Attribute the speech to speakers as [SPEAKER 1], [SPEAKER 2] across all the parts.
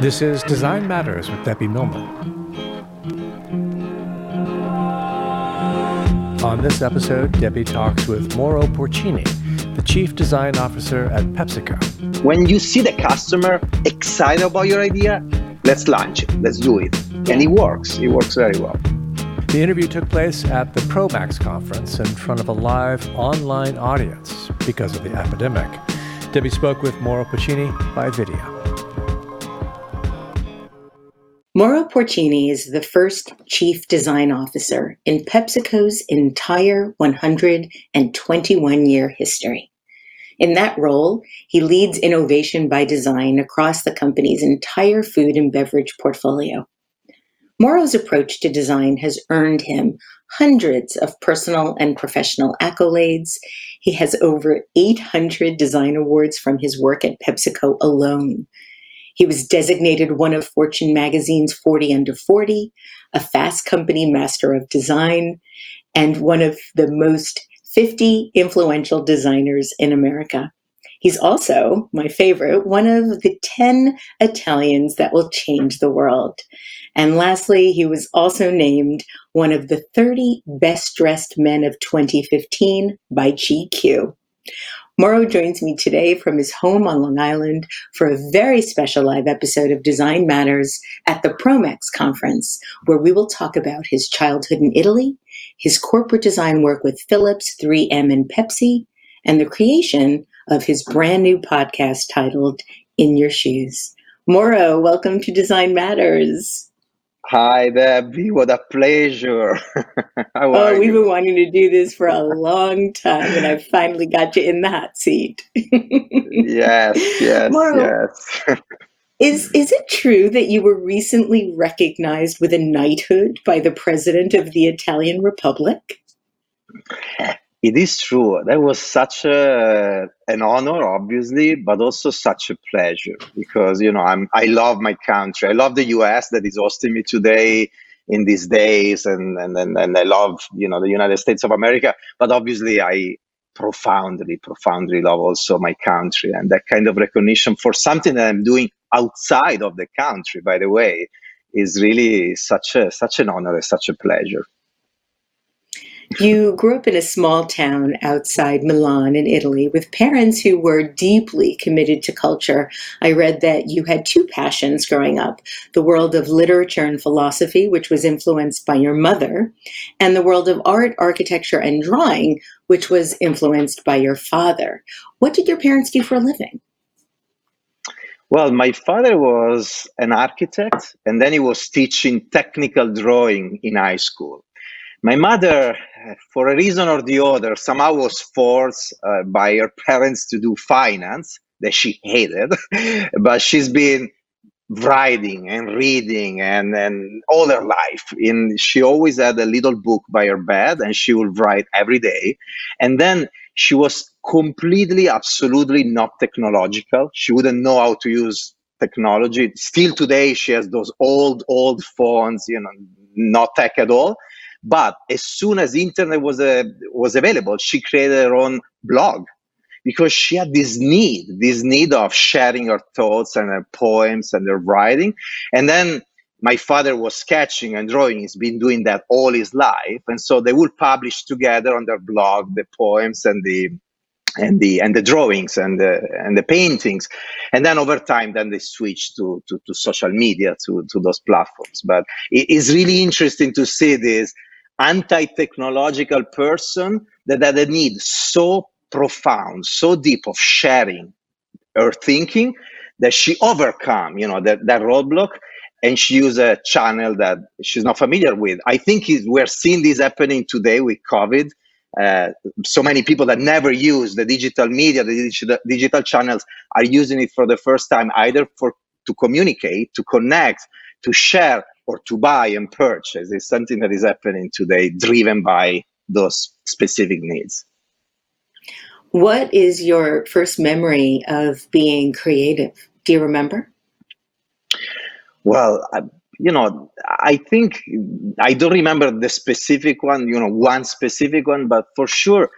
[SPEAKER 1] This is Design Matters with Debbie Millman. On this episode, Debbie talks with Mauro Porcini, the Chief Design Officer at PepsiCo.
[SPEAKER 2] When you see the customer excited about your idea, let's launch it, let's do it. And it works, it works very well.
[SPEAKER 1] The interview took place at the Promax conference in front of a live online audience because of the epidemic. Debbie spoke with Mauro Porcini by video.
[SPEAKER 3] Mauro Porcini is the first chief design officer in PepsiCo's entire 121 year history. In that role, he leads innovation by design across the company's entire food and beverage portfolio. Mauro's approach to design has earned him hundreds of personal and professional accolades. He has over 800 design awards from his work at PepsiCo alone. He was designated one of Fortune magazine's 40 under 40, a Fast Company Master of Design, and one of the most 50 influential designers in America. He's also, my favorite, one of the 10 Italians that will change the world. And lastly, he was also named one of the 30 best dressed men of 2015 by GQ. Mauro joins me today from his home on Long Island for a very special live episode of Design Matters at the Promax conference, where we will talk about his childhood in Italy, his corporate design work with Philips, 3M, and Pepsi, and the creation of his brand new podcast titled In Your Shoes. Mauro, welcome to Design Matters.
[SPEAKER 2] Hi, Debbie. What a pleasure.
[SPEAKER 3] oh, we've been wanting to do this for a long time, and I finally got you in the hot seat.
[SPEAKER 2] yes, yes, yes.
[SPEAKER 3] is is it true that you were recently recognized with a knighthood by the president of the Italian Republic?
[SPEAKER 2] It is true. That was such a, an honor, obviously, but also such a pleasure because you know I'm I love my country. I love the U.S. that is hosting me today in these days, and and and, and I love you know the United States of America. But obviously, I profoundly, profoundly love also my country and that kind of recognition for something that I'm doing outside of the country. By the way, is really such a such an honor, such a pleasure.
[SPEAKER 3] You grew up in a small town outside Milan in Italy with parents who were deeply committed to culture. I read that you had two passions growing up the world of literature and philosophy, which was influenced by your mother, and the world of art, architecture, and drawing, which was influenced by your father. What did your parents do for a living?
[SPEAKER 2] Well, my father was an architect, and then he was teaching technical drawing in high school. My mother, for a reason or the other, somehow was forced uh, by her parents to do finance that she hated, but she's been writing and reading and, and all her life. And she always had a little book by her bed and she would write every day. And then she was completely, absolutely not technological. She wouldn't know how to use technology. Still today, she has those old, old phones, you know, not tech at all. But as soon as internet was uh, was available, she created her own blog because she had this need, this need of sharing her thoughts and her poems and her writing. And then my father was sketching and drawing. He's been doing that all his life, and so they would publish together on their blog the poems and the and the and the drawings and the and the paintings and then over time then they switched to to, to social media to to those platforms but it is really interesting to see this anti-technological person that had a need so profound so deep of sharing her thinking that she overcome you know that, that roadblock and she used a channel that she's not familiar with. I think we're seeing this happening today with covid. Uh, so many people that never use the digital media, the digital, digital channels, are using it for the first time, either for to communicate, to connect, to share, or to buy and purchase. is something that is happening today, driven by those specific needs.
[SPEAKER 3] What is your first memory of being creative? Do you remember?
[SPEAKER 2] Well, you know, I think I don't remember the specific one, you know, one specific one, but for sure,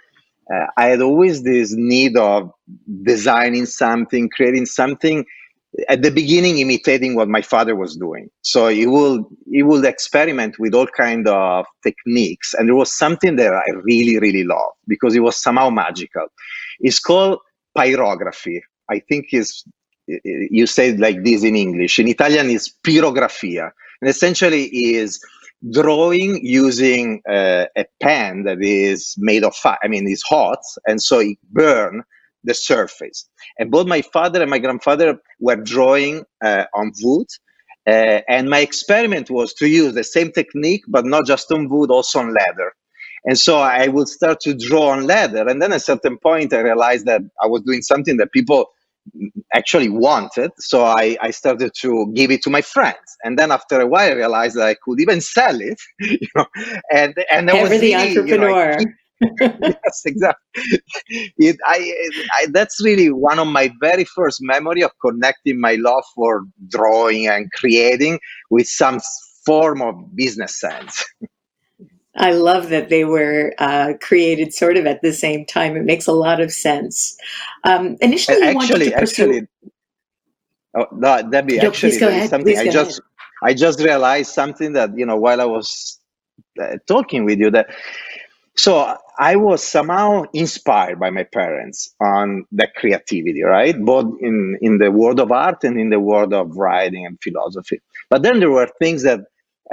[SPEAKER 2] uh, I had always this need of designing something, creating something. At the beginning, imitating what my father was doing. So he will he will experiment with all kind of techniques, and there was something that I really really loved because it was somehow magical. It's called pyrography. I think is you say it like this in English. In Italian, is pirografia, and essentially is drawing using uh, a pen that is made of fire. I mean, it's hot, and so it burn the surface. And both my father and my grandfather were drawing uh, on wood. Uh, and my experiment was to use the same technique, but not just on wood, also on leather. And so I would start to draw on leather. And then at a certain point, I realized that I was doing something that people actually wanted. So I, I started to give it to my friends. And then after a while, I realized that I could even sell it. You know, and and
[SPEAKER 3] Ever was the entrepreneur. You
[SPEAKER 2] know, yes, exactly. It, I, I, that's really one of my very first memory of connecting my love for drawing and creating with some form of business sense.
[SPEAKER 3] I love that they were uh, created sort of at the same time. It makes a lot of sense. Um, initially,
[SPEAKER 2] actually,
[SPEAKER 3] wanted to pursue.
[SPEAKER 2] Actually, oh, no, Debbie, no, actually, something I just, ahead. I just realized something that you know while I was uh, talking with you that. So I was somehow inspired by my parents on the creativity, right? Both in in the world of art and in the world of writing and philosophy. But then there were things that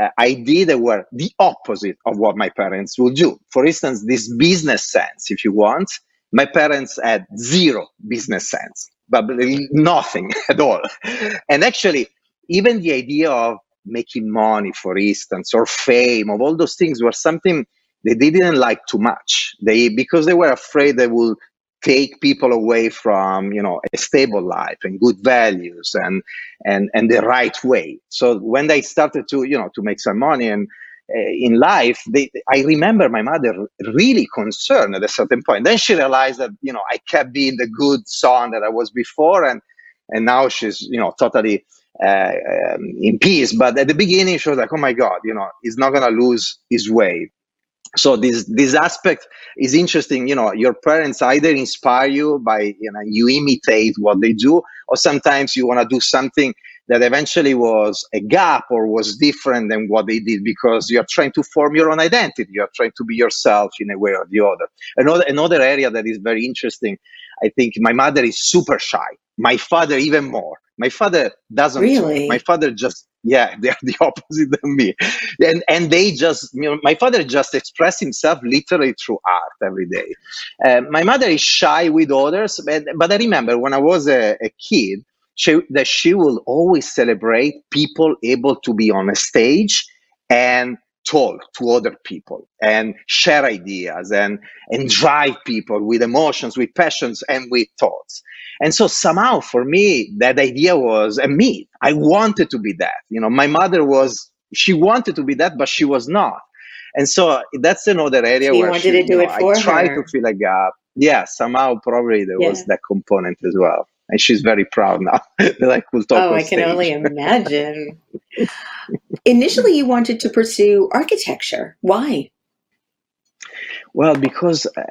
[SPEAKER 2] uh, I did that were the opposite of what my parents would do. For instance, this business sense, if you want, my parents had zero business sense, but nothing at all. And actually, even the idea of making money, for instance, or fame, of all those things were something they didn't like too much. They because they were afraid they would take people away from you know a stable life and good values and and and the right way. So when they started to you know to make some money and uh, in life they i remember my mother really concerned at a certain point. Then she realized that you know i kept being the good son that i was before and and now she's you know totally uh, um, in peace. But at the beginning she was like oh my god you know he's not to lose his way so this this aspect is interesting you know your parents either inspire you by you know you imitate what they do or sometimes you want to do something that eventually was a gap or was different than what they did because you're trying to form your own identity you're trying to be yourself in a way or the other. Another another area that is very interesting i think my mother is super shy my father even more. My father doesn't
[SPEAKER 3] really?
[SPEAKER 2] my father just yeah they're the opposite than me. And and they just you know my father just expressed himself literally through art every day. Uh, my mother is shy with others but, but i remember when i was a, a kid she, that she will always celebrate people able to be on a stage and talk to other people and share ideas and and drive people with emotions with passions and with thoughts and so somehow for me that idea was a myth i wanted to be that you know my mother was she wanted to be that but she was not and so that's another area
[SPEAKER 3] so
[SPEAKER 2] where
[SPEAKER 3] wanted
[SPEAKER 2] she,
[SPEAKER 3] to do
[SPEAKER 2] know,
[SPEAKER 3] it for
[SPEAKER 2] i tried
[SPEAKER 3] her.
[SPEAKER 2] to fill a gap yeah somehow probably there yeah. was that component as well and she's very proud now that I could talk.
[SPEAKER 3] Oh, I can only imagine. Initially, you wanted to pursue architecture. Why?
[SPEAKER 2] Well, because uh,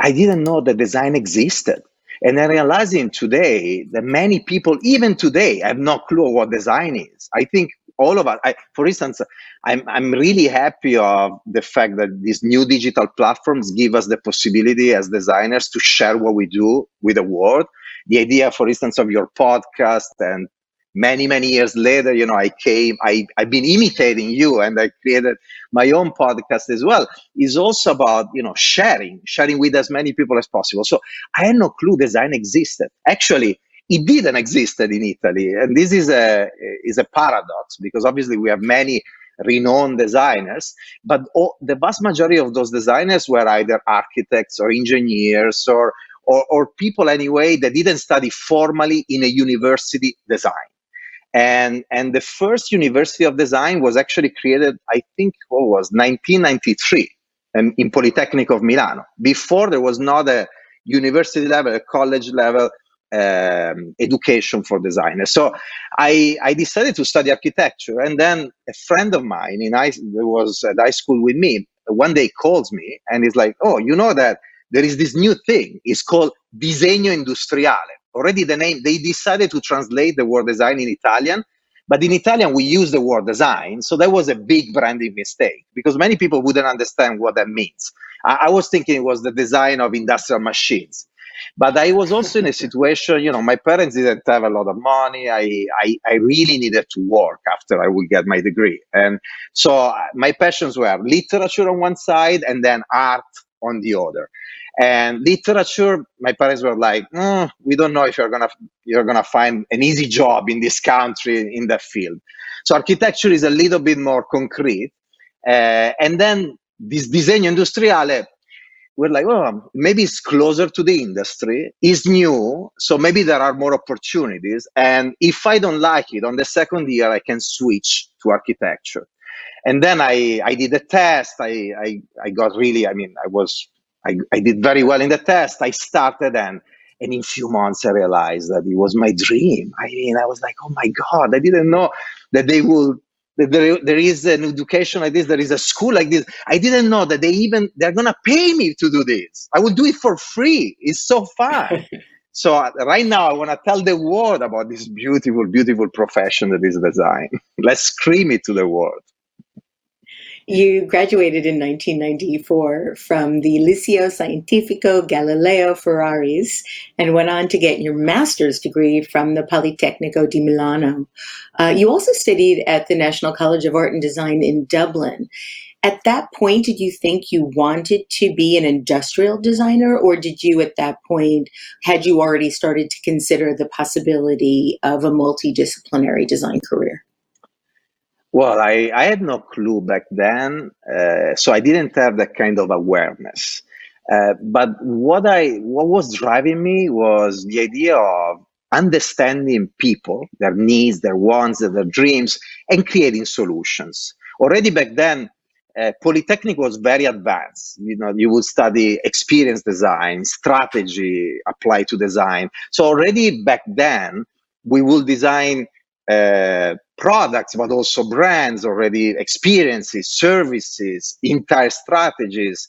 [SPEAKER 2] I didn't know that design existed. And I'm realizing today that many people, even today, have no clue what design is. I think all of us, I, for instance, I'm, I'm really happy of the fact that these new digital platforms give us the possibility as designers to share what we do with the world. The idea, for instance, of your podcast and many many years later you know i came i i've been imitating you and i created my own podcast as well. Is also about you know sharing sharing with as many people as possible. So i had no clue design existed. Actually it didn't exist in italy. And this is a is a paradox because obviously we have many renowned designers but all, the vast majority of those designers were either architects or engineers or or, or people anyway that didn't study formally in a university design and and the first university of design was actually created i think what was 1993 and in polytechnic of milano. Before there was not a university level a college level um, education for designers. So i i decided to study architecture and then a friend of mine in high was at high school with me one day calls me and he's like oh you know that there is this new thing. It's called disegno industriale already the name they decided to translate the word design in italian but in italian we use the word design so that was a big branding mistake because many people wouldn't understand what that means. I, I, was thinking it was the design of industrial machines but i was also in a situation you know my parents didn't have a lot of money i i, I really needed to work after i would get my degree and so uh, my passions were literature on one side and then art on the other and literature, my parents were like, mm, "We don't know if you're gonna you're gonna find an easy job in this country in that field." So architecture is a little bit more concrete, uh, and then this disegno industriale, we're like, "Oh, maybe it's closer to the industry. It's new, so maybe there are more opportunities." And if I don't like it on the second year, I can switch to architecture. And then I I did a test. I I, I got really. I mean, I was I, I did very well in the test. I started and and in a few months I realized that it was my dream. I mean, I was like, oh my God, I didn't know that they will that there, there is an education like this, there is a school like this. I didn't know that they even they're gonna pay me to do this. I will do it for free. It's so fun. so uh, right now I want to tell the world about this beautiful, beautiful profession that is design. Let's scream it to the world.
[SPEAKER 3] You graduated in 1994 from the Liceo Scientifico Galileo Ferraris and went on to get your master's degree from the Politecnico di Milano. Uh, you also studied at the National College of Art and Design in Dublin. At that point, did you think you wanted to be an industrial designer, or did you, at that point, had you already started to consider the possibility of a multidisciplinary design career?
[SPEAKER 2] Well, I, I had no clue back then, uh, so I didn't have that kind of awareness. Uh, but what I what was driving me was the idea of understanding people, their needs, their wants, their dreams, and creating solutions. Already back then, uh, Polytechnic was very advanced. You know, you would study experience design, strategy applied to design. So already back then, we will design uh, products, but also brands, already experiences, services, entire strategies.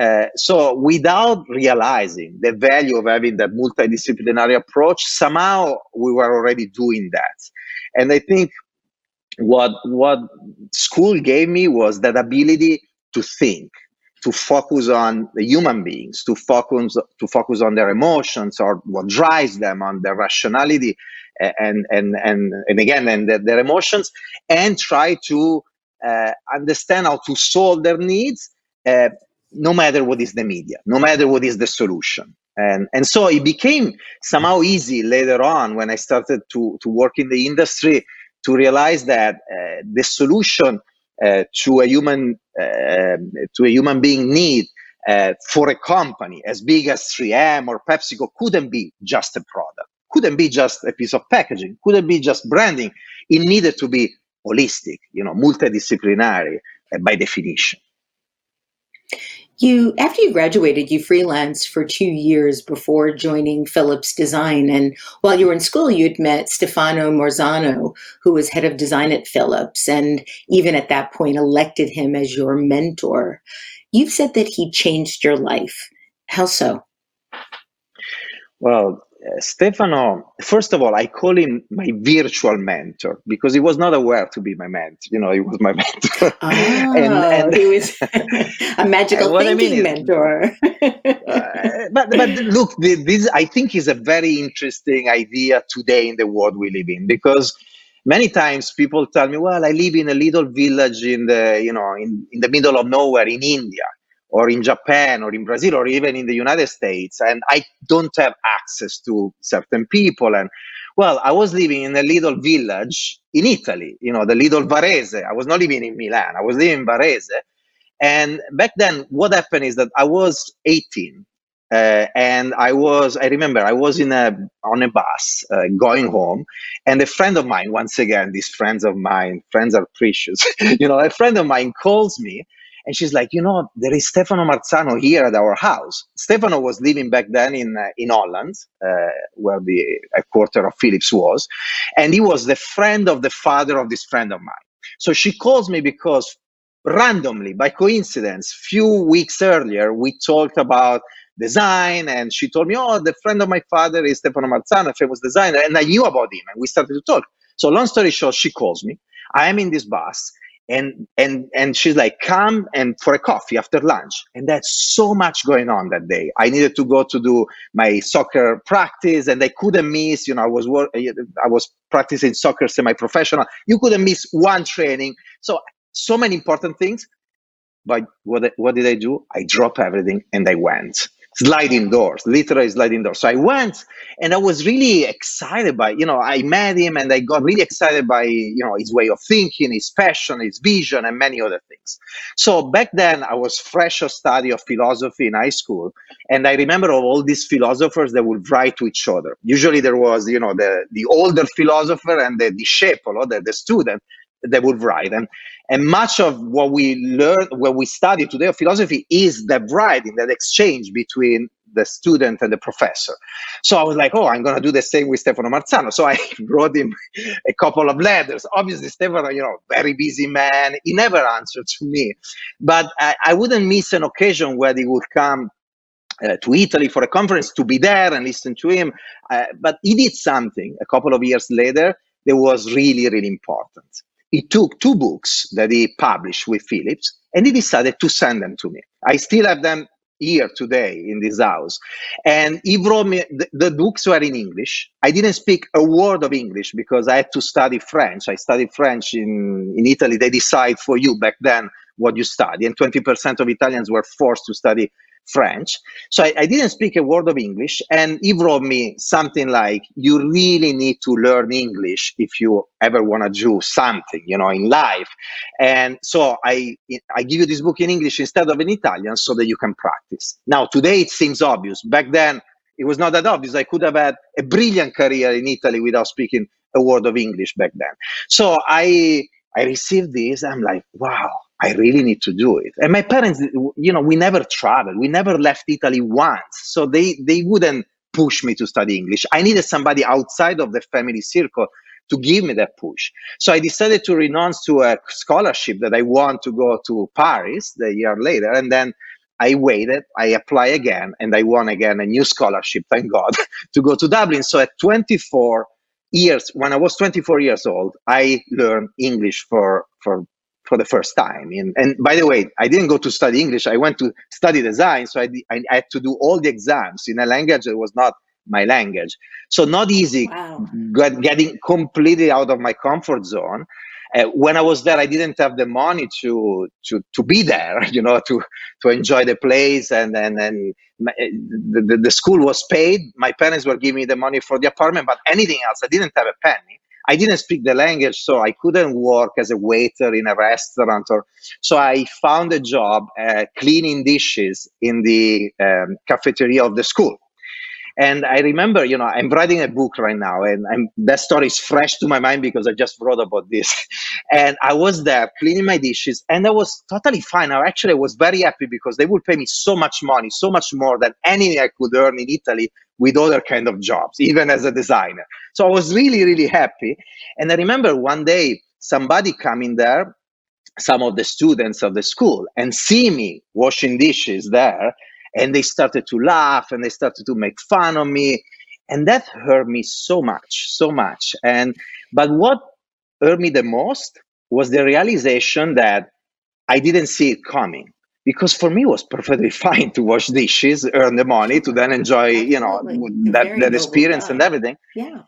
[SPEAKER 2] Uh, so without realizing the value of having that multidisciplinary approach, somehow we were already doing that. And I think what what school gave me was that ability to think, to focus on the human beings, to focus to focus on their emotions or what drives them, on their rationality, and and and and again and their, their emotions and try to uh, understand how to solve their needs uh, no matter what is the media no matter what is the solution. And and so it became somehow easy later on when i started to to work in the industry to realize that uh, the solution uh, to a human uh, to a human being need uh, for a company as big as 3M or PepsiCo couldn't be just a product couldn't be just a piece of packaging, couldn't be just branding. It needed to be holistic, you know, multidisciplinary uh, by definition.
[SPEAKER 3] You, after you graduated, you freelanced for two years before joining Philips Design. And while you were in school, you'd met Stefano Marzano, who was head of design at Philips, and even at that point elected him as your mentor. You've said that he changed your life. How so?
[SPEAKER 2] Well, Stefano, first of all, I call him my virtual mentor because he was not aware to be my mentor. You know, he was my mentor.
[SPEAKER 3] Oh, and, and he was a magical thinking I mean is, mentor.
[SPEAKER 2] uh, but but look, this I think is a very interesting idea today in the world we live in because many times people tell me, "Well, I live in a little village in the you know in, in the middle of nowhere in India." Or in Japan or in Brazil or even in the United States, and I don't have access to certain people. And well, I was living in a little village in Italy, you know, the little Varese. I was not living in Milan, I was living in Varese. And back then, what happened is that I was 18. Uh, and I was, I remember, I was in a on a bus uh, going home, and a friend of mine, once again, these friends of mine, friends are precious. you know, a friend of mine calls me and she's like, you know, there is Stefano Marzano here at our house. Stefano was living back then in uh, in Holland, uh, where the quarter of Philips was, and he was the friend of the father of this friend of mine. So she calls me because randomly, by coincidence, few weeks earlier, we talked about design, and she told me, "Oh, the friend of my father is Stefano Marzano, a famous designer," and I knew about him, and we started to talk. So, long story short, she calls me. I am in this bus and and and she's like come and for a coffee after lunch. And that's so much going on that day. I needed to go to do my soccer practice and i couldn't miss you know i was i was practicing soccer semi-professional. You couldn't miss one training. So so many important things. But what, what did i do? I dropped everything and i went sliding doors, literally sliding doors. So I went and I was really excited by, you know, I met him and I got really excited by, you know, his way of thinking, his passion, his vision, and many other things. So back then I was fresh of study of philosophy in high school. And I remember of all these philosophers that would write to each other. Usually there was, you know, the, the older philosopher and the disciple or the, the student that would write. And and much of what we learn, what we study today of philosophy is that writing, that exchange between the student and the professor. So I was like, oh, I'm going to do the same with Stefano Marzano. So I wrote him a couple of letters. Obviously, Stefano, you know, very busy man. He never answered to me. But I, I wouldn't miss an occasion where he would come uh, to Italy for a conference to be there and listen to him. Uh, but he did something a couple of years later that was really, really important he took two books that he published with Philips and he decided to send them to me. I still have them here today in this house. And he wrote me, the, the, books were in English. I didn't speak a word of English because I had to study French. I studied French in, in Italy. They decide for you back then what you study. And 20% of Italians were forced to study French. So I, I, didn't speak a word of English. And he wrote me something like, you really need to learn English if you ever want to do something, you know, in life. And so I, I give you this book in English instead of in Italian so that you can practice. Now, today it seems obvious. Back then, it was not that obvious. I could have had a brilliant career in Italy without speaking a word of English back then. So I, I received this. I'm like, wow I really need to do it. And my parents, you know, we never traveled. We never left Italy once. So they, they wouldn't push me to study English. I needed somebody outside of the family circle to give me that push. So I decided to renounce to a scholarship that I want to go to Paris the year later. And then I waited, I apply again, and I won again a new scholarship, thank God, to go to Dublin. So at 24 years, when I was 24 years old, I learned English for, for for the first time. And, and by the way, I didn't go to study English. I went to study design. So I, I, had to do all the exams in a language that was not my language. So not easy wow. getting completely out of my comfort zone. Uh, when I was there, I didn't have the money to to to be there, you know, to to enjoy the place, and and and my, the, the school was paid. My parents were giving me the money for the apartment, but anything else, I didn't have a penny. I didn't speak the language, so I couldn't work as a waiter in a restaurant. Or so I found a job uh, cleaning dishes in the um, cafeteria of the school. And I remember, you know, I'm writing a book right now, and I'm, that story is fresh to my mind because I just wrote about this. and I was there cleaning my dishes, and I was totally fine. I actually was very happy because they would pay me so much money, so much more than anything I could earn in Italy with other kind of jobs, even as a designer. So I was really, really happy. And I remember one day somebody coming there, some of the students of the school, and see me washing dishes there and they started to laugh and they started to make fun of me and that hurt me so much so much and but what hurt me the most was the realization that i didn't see it coming because for me it was perfectly fine to wash dishes earn the money to then enjoy you know that, that experience and everything.
[SPEAKER 3] Yeah.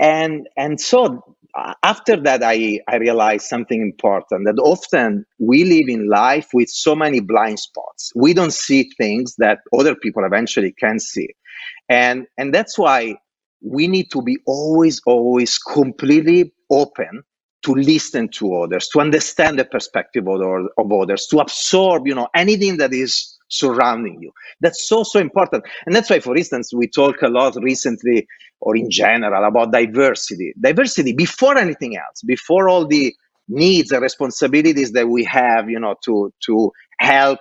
[SPEAKER 2] And and so uh, after that I, I realized something important that often we live in life with so many blind spots. We don't see things that other people eventually can see. And and that's why we need to be always always completely open to listen to others to understand the perspective of, of others to absorb you know anything that is surrounding you. That's so, so important. And that's why, for instance, we talk a lot recently or in general about diversity. Diversity before anything else, before all the needs and responsibilities that we have, you know, to, to help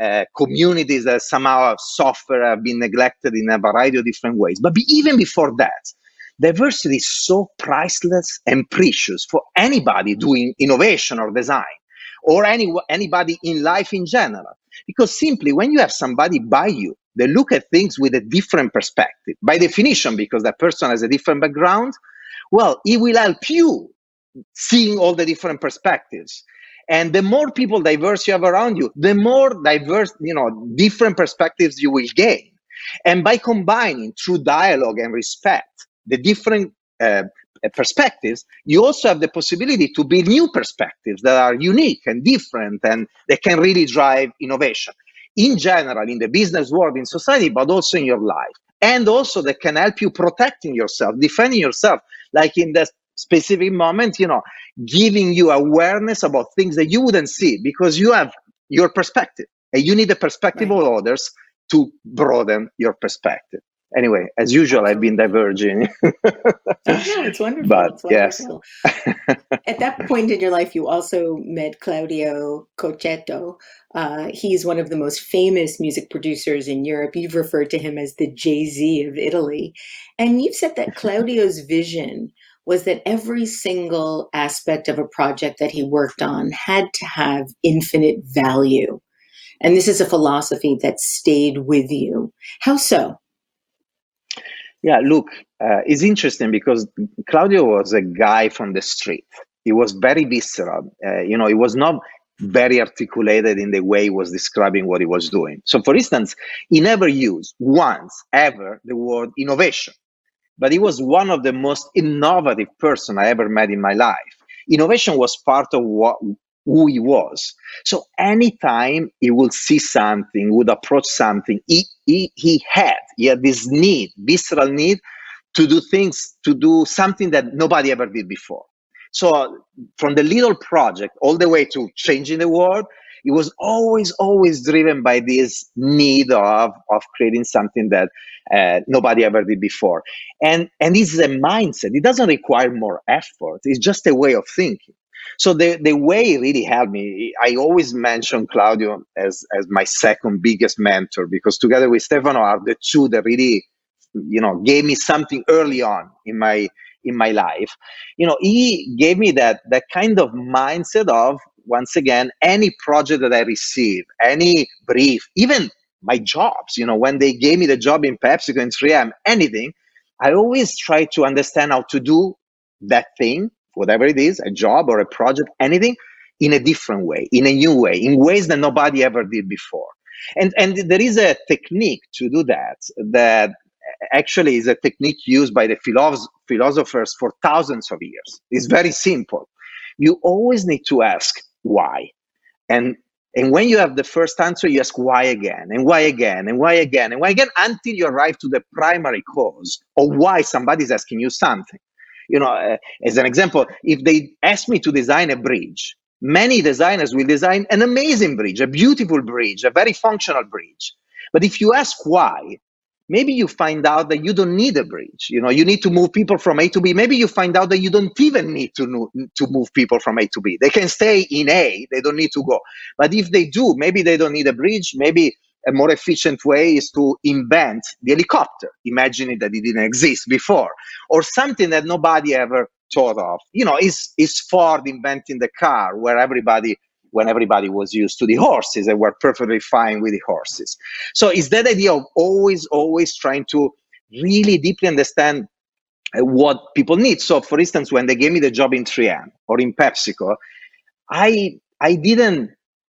[SPEAKER 2] uh, communities that somehow suffer, have been neglected in a variety of different ways. But be, even before that, diversity is so priceless and precious for anybody doing innovation or design or any, anybody in life in general because simply when you have somebody by you, they look at things with a different perspective. By definition, because that person has a different background, well, it will help you seeing all the different perspectives. And the more people diverse you have around you, the more diverse, you know, different perspectives you will gain. And by combining through dialogue and respect the different uh, perspectives, you also have the possibility to build new perspectives that are unique and different and they can really drive innovation in general in the business world, in society, but also in your life. And also that can help you protecting yourself, defending yourself, like in that specific moment, you know, giving you awareness about things that you wouldn't see because you have your perspective and you need the perspective right. of others to broaden your perspective anyway, as usual, I've been diverging.
[SPEAKER 3] no, it's wonderful.
[SPEAKER 2] But
[SPEAKER 3] it's wonderful. yes. At that point in your life, you also met Claudio Cecchetto. Uh, he's one of the most famous music producers in Europe. You've referred to him as the Jay Z of Italy. And you've said that Claudio's vision was that every single aspect of a project that he worked on had to have infinite value. And this is a philosophy that stayed with you. How so?
[SPEAKER 2] Yeah, look, uh, it's interesting because Claudio was a guy from the street. He was very visceral. Uh, you know, he was not very articulated in the way he was describing what he was doing. So, for instance, he never used once ever the word innovation, but he was one of the most innovative person I ever met in my life. Innovation was part of what who he was. So anytime he would see something, would approach something, he, he, he had, he had this need, visceral need to do things, to do something that nobody ever did before. So from the little project all the way to changing the world, it was always, always driven by this need of, of creating something that uh, nobody ever did before. And, and this is a mindset. It doesn't require more effort. It's just a way of thinking. So the, the way it really helped me, I always mention Claudio as, as my second biggest mentor because together with Stefano are the two that really, you know, gave me something early on in my in my life. You know, he gave me that that kind of mindset of once again, any project that I receive, any brief, even my jobs, you know, when they gave me the job in PepsiCo in 3M, anything, I always try to understand how to do that thing whatever it is, a job or a project, anything, in a different way, in a new way, in ways that nobody ever did before. And, and there is a technique to do that, that actually is a technique used by the philosoph- philosophers for thousands of years. It's very simple. You always need to ask why. And and when you have the first answer, you ask why again, and why again, and why again, and why again, until you arrive to the primary cause of why somebody's asking you something you know, uh, as an example, if they ask me to design a bridge, many designers will design an amazing bridge, a beautiful bridge, a very functional bridge. But if you ask why, maybe you find out that you don't need a bridge. You know you need to move people from a to b. Maybe you find out that you don't even need to to move people from a to b. They can stay in a. They don't need to go. But if they do maybe they don't need a bridge. Maybe a more efficient way is to invent the helicopter imagining that it didn't exist before or something that nobody ever thought of you know is is ford inventing the car where everybody when everybody was used to the horses and were perfectly fine with the horses. So it's that idea of always, always trying to really deeply understand uh, what people need. So, for instance, when they gave me the job in 3M or in PepsiCo, I I didn't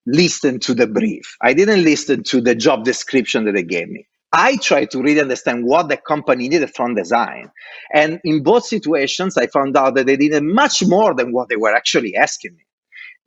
[SPEAKER 2] listen to the brief. I didn't listen to the job description that they gave me. I tried to really understand what the company needed from design. And in both situations, I found out that they needed much more than what they were actually asking me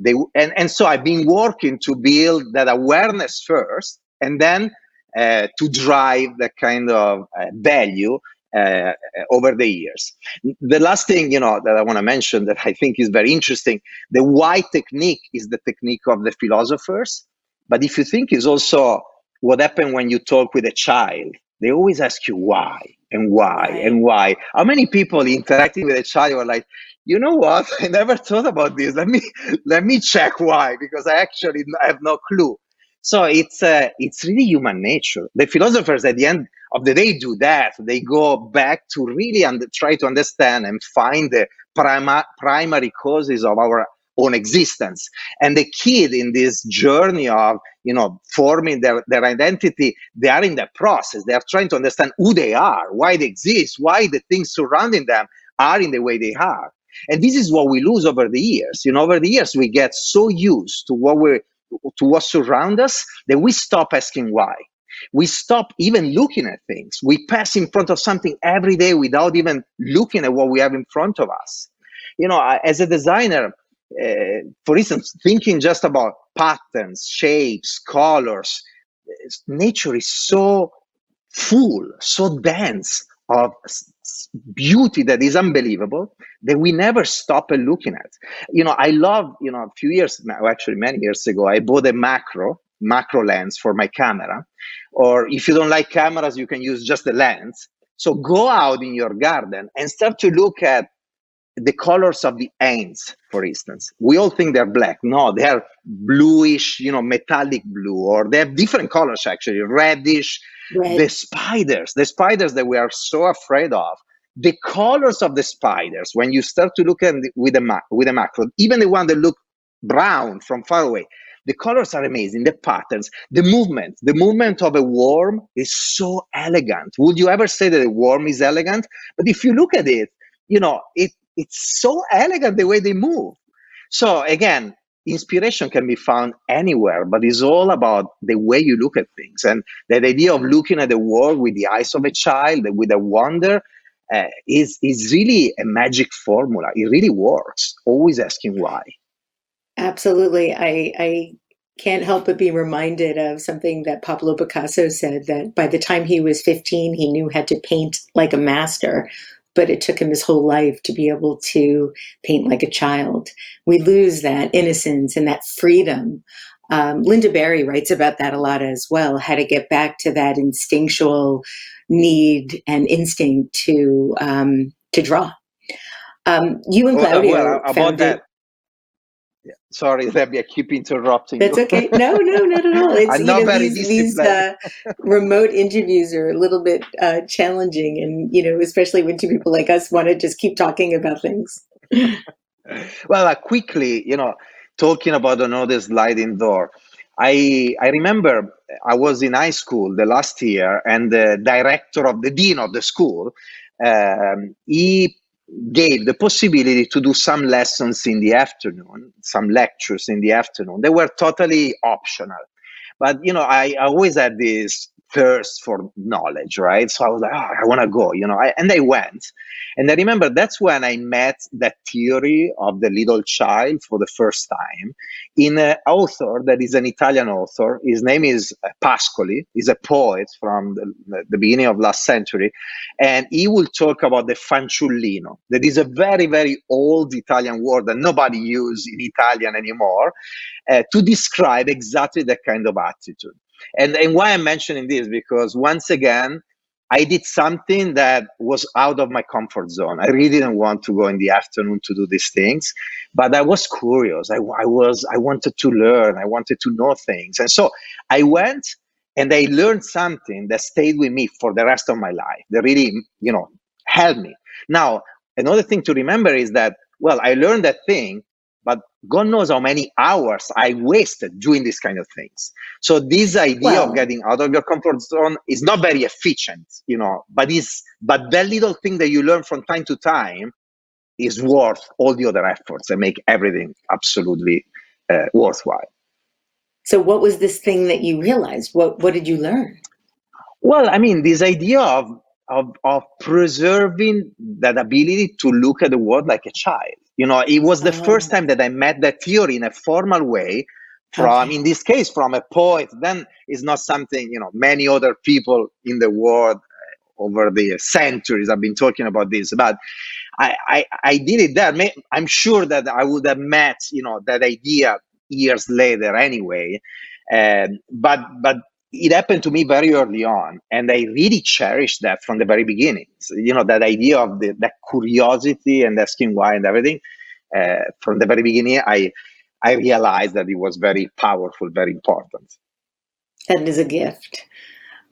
[SPEAKER 2] they and, and so i've been working to build that awareness first and then uh, to drive that kind of uh, value uh, over the years. The last thing, you know, that I want to mention that I think is very interesting, the why technique is the technique of the philosophers. But if you think is also what happened when you talk with a child, they always ask you why and why and why. How many people interacting with a child are like, you know what? I never thought about this. Let me let me check why because I actually have no clue. So it's uh, it's really human nature. The philosophers at the end of the day do that. They go back to really and try to understand and find the prima- primary causes of our own existence. And the kid in this journey of you know forming their, their identity, they are in that process. They are trying to understand who they are, why they exist, why the things surrounding them are in the way they are. And this is what we lose over the years. You know, over the years we get so used to what we to what surround us that we stop asking why. We stop even looking at things. We pass in front of something every day without even looking at what we have in front of us. You know, as a designer, uh, for instance, thinking just about patterns, shapes, colors, nature is so full, so dense of beauty that is unbelievable that we never stop looking at. You know, I love, you know, a few years now, actually many years ago, I bought a macro, macro lens for my camera. Or if you don't like cameras, you can use just the lens. So go out in your garden and start to look at the colors of the ants, for instance. We all think they're black. No, they're bluish, you know, metallic blue, or they have different colors actually, reddish. Red. The spiders, the spiders that we are so afraid of, the colors of the spiders, when you start to look at the, with a ma- with a macro, even the one that look brown from far away, the colors are amazing. The patterns, the movement, the movement of a worm is so elegant. Would you ever say that a worm is elegant? But if you look at it, you know, it it's so elegant the way they move. So again, inspiration can be found anywhere, but it's all about the way you look at things. And that idea of looking at the world with the eyes of a child, with a wonder, uh, is is really a magic formula. It really works. Always asking why.
[SPEAKER 3] Absolutely, I I can't help but be reminded of something that Pablo Picasso said that by the time he was 15, he knew how to paint like a master, but it took him his whole life to be able to paint like a child. We lose that innocence and that freedom. Um, Lynda Barry writes about that a lot as well, how to get back to that instinctual need and instinct to um, to draw. Um, you and Claudio well, well, about that.
[SPEAKER 2] Yeah. Sorry, Debbie, I keep interrupting.
[SPEAKER 3] That's
[SPEAKER 2] you.
[SPEAKER 3] okay. No, no, not at all. It's, I'm not know, very these, these uh, remote interviews are a little bit uh, challenging, and you know, especially when two people like us want to just keep talking about things.
[SPEAKER 2] well, uh, quickly, you know, talking about another sliding door. I I remember I was in high school the last year, and the director of the dean of the school, um, he gave the possibility to do some lessons in the afternoon, some lectures in the afternoon. They were totally optional. But you know, I, I always had this thirst for knowledge, right? So I was like, oh, I want to go, you know, I, and I went. And I remember that's when I met that theory of the little child for the first time in an author that is an Italian author. His name is uh, Pascoli. He's a poet from the, the beginning of last century. And he will talk about the fanciullino. That is a very, very old Italian word that nobody uses in Italian anymore uh, to describe exactly that kind of attitude. And, and why I'm mentioning this, because once again, I did something that was out of my comfort zone. I really didn't want to go in the afternoon to do these things, but I was curious. I, I was, I wanted to learn. I wanted to know things. And so I went and I learned something that stayed with me for the rest of my life. That really, you know, helped me. Now, another thing to remember is that, well, I learned that thing, but God knows how many hours I wasted doing these kind of things. So this idea of getting out of your comfort zone is not very efficient, you know, but is but that little thing that you learn from time to time is worth all the other efforts and make everything absolutely uh, worthwhile.
[SPEAKER 3] So what was this thing that you realized? What what did you learn?
[SPEAKER 2] Well, I mean, this idea of of, of preserving that ability to look at the world like a child. You know, it was the oh. first time that I met that theory in a formal way from, okay. in this case, from a poet. Then it's not something, you know, many other people in the world uh, over the centuries have been talking about this, but I, I, I did it there. I'm sure that I would have met, you know, that idea years later anyway. Um, but but it happened to me very early on and i really cherished that from the very beginning so, you know that idea of the, that curiosity and asking why and everything uh, from the very beginning i i realized that it was very powerful very important
[SPEAKER 3] that is a gift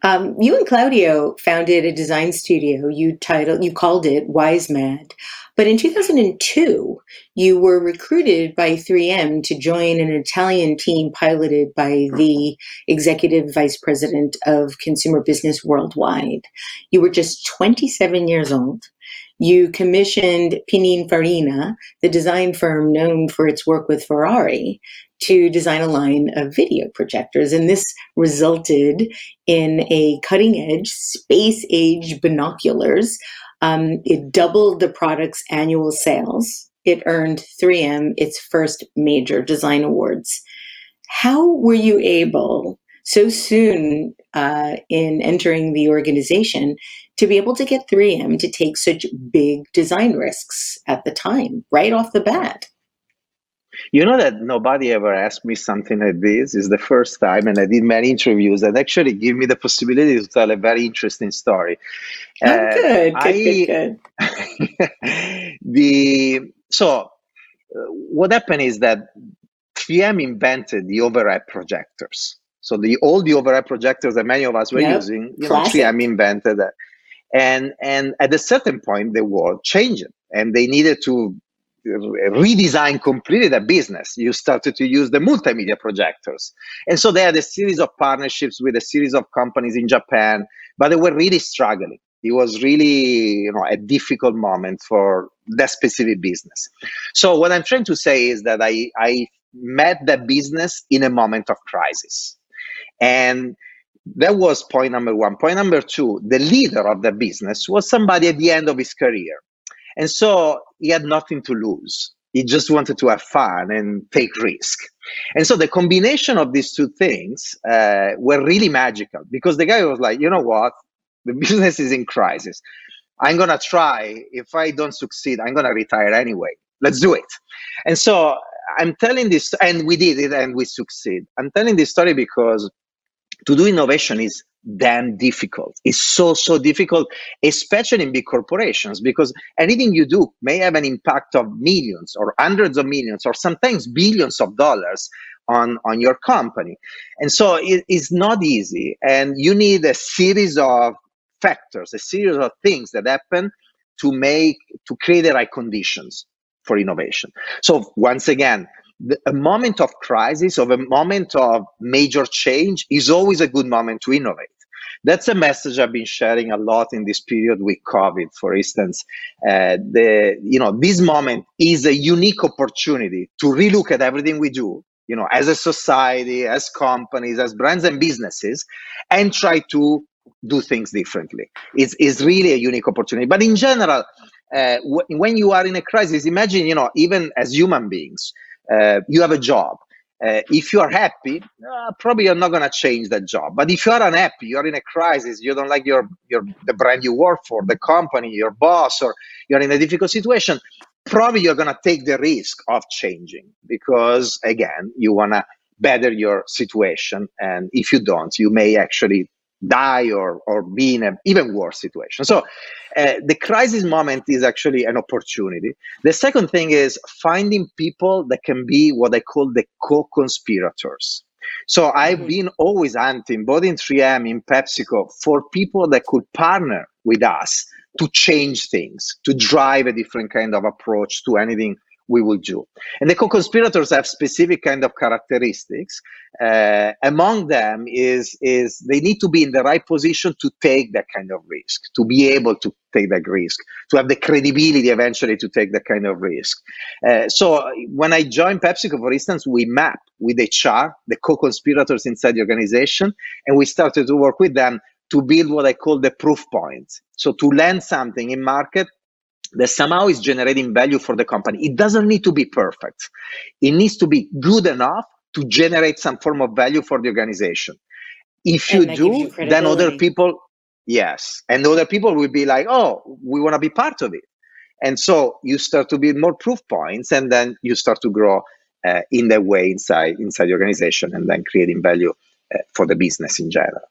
[SPEAKER 3] um, you and Claudio founded a design studio. You titled, you called it Wise Mad. But in 2002, you were recruited by 3M to join an Italian team piloted by the executive vice president of consumer business worldwide. You were just 27 years old. You commissioned Pininfarina, the design firm known for its work with Ferrari, to design a line of video projectors. And this resulted in a cutting edge, space age binoculars. Um, it doubled the product's annual sales. It earned 3M its first major design awards. How were you able, so soon uh, in entering the organization, to be able to get 3M to take such big design risks at the time, right off the bat?
[SPEAKER 2] You know that nobody ever asked me something like this. It's the first time, and I did many interviews that actually give me the possibility to tell a very interesting story.
[SPEAKER 3] Oh, uh, good, good, I, good,
[SPEAKER 2] good. the so uh, what happened is that 3M invented the overhead projectors. So the all the overhead projectors that many of us were yep. using, you know, 3M invented that. And and at a certain point, the world changed, and they needed to redesign completely the business. You started to use the multimedia projectors. And so they had a series of partnerships with a series of companies in Japan, but they were really struggling. It was really, you know, a difficult moment for that specific business. So what I'm trying to say is that I, I met the business in a moment of crisis. And that was point number one. Point number two, the leader of the business was somebody at the end of his career and so he had nothing to lose. He just wanted to have fun and take risk. And so the combination of these two things uh, were really magical because the guy was like, you know what? The business is in crisis. I'm going to try. If I don't succeed, I'm going to retire anyway. Let's do it. And so I'm telling this, and we did it and we succeed. I'm telling this story because to do innovation is damn difficult. It's so, so difficult, especially in big corporations, because anything you do may have an impact of millions or hundreds of millions or sometimes billions of dollars on, on your company. And so it is not easy. And you need a series of factors, a series of things that happen to make, to create the right conditions for innovation. So once again, the, a moment of crisis, of a moment of major change, is always a good moment to innovate. That's a message I've been sharing a lot in this period with COVID, for instance. Uh, the you know this moment is a unique opportunity to relook at everything we do, you know, as a society, as companies, as brands and businesses, and try to do things differently. It's, it's really a unique opportunity. But in general, uh, when you are in a crisis, imagine, you know, even as human beings, uh, you have a job. Uh, if you are happy, uh, probably you're not going to change that job. But if you are unhappy, you're in a crisis, you don't like your, your the brand you work for, the company, your boss, or you're in a difficult situation, probably you're going to take the risk of changing because, again, you want to better your situation. And if you don't, you may actually die or, or be in an even worse situation. So uh, the crisis moment is actually an opportunity. The second thing is finding people that can be what I call the co-conspirators. So I've mm-hmm. been always hunting, both in 3M, in PepsiCo, for people that could partner with us to change things, to drive a different kind of approach to anything we will do. And the co-conspirators have specific kind of characteristics. Uh, among them is is they need to be in the right position to take that kind of risk, to be able to take that risk, to have the credibility eventually to take that kind of risk. Uh, so when I joined PepsiCo, for instance, we map with HR the co-conspirators inside the organization, and we started to work with them to build what I call the proof points. So to land something in market that somehow is generating value for the company. It doesn't need to be perfect. It needs to be good enough to generate some form of value for the organization. If you do, you then other people, yes, and other people will be like, oh, we want to be part of it. And so you start to build more proof points, and then you start to grow uh, in that way inside inside the organization, and then creating value uh, for the business in general.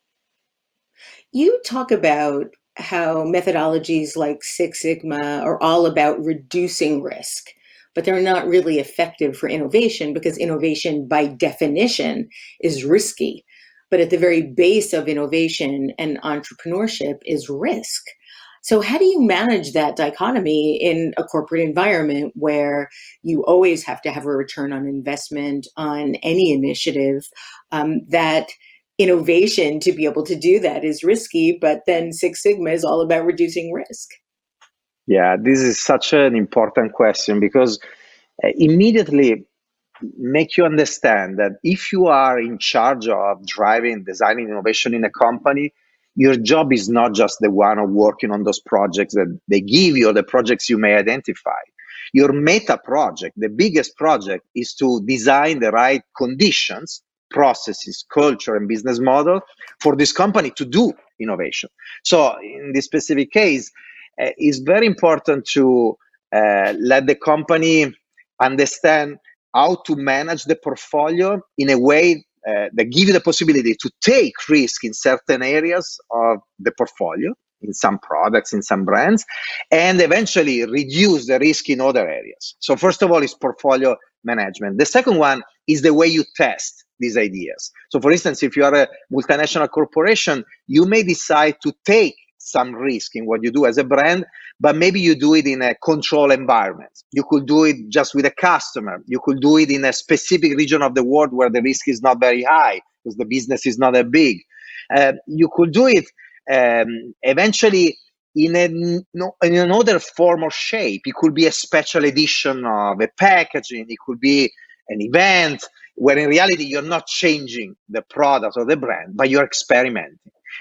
[SPEAKER 3] You talk about how methodologies like Six Sigma are all about reducing risk, but they're not really effective for innovation because innovation, by definition, is risky. But at the very base of innovation and entrepreneurship is risk. So, how do you manage that dichotomy in a corporate environment where you always have to have a return on investment on any initiative um, that innovation to be able to do that is risky, but then Six Sigma is all about reducing risk.
[SPEAKER 2] Yeah, this is such an important question because uh, immediately make you understand that if you are in charge of driving, designing innovation in a company, your job is not just the one of working on those projects that they give you or the projects you may identify. Your meta project, the biggest project, is to design the right conditions processes, culture, and business model for this company to do innovation. So, in this specific case, uh, it's very important to uh, let the company understand how to manage the portfolio in a way uh, that give you the possibility to take risk in certain areas of the portfolio in some products in some brands and eventually reduce the risk in other areas so first of all is portfolio management the second one is the way you test these ideas. So, for instance, if you are a multinational corporation, you may decide to take some risk in what you do as a brand, but maybe you do it in a control environment. You could do it just with a customer. You could do it in a specific region of the world where the risk is not very high because the business is not that big. Uh, you could do it um, eventually in, a, in another form or shape. It could be a special edition of a packaging. It could be an event where in reality you're not changing the product or the brand, but you're experimenting.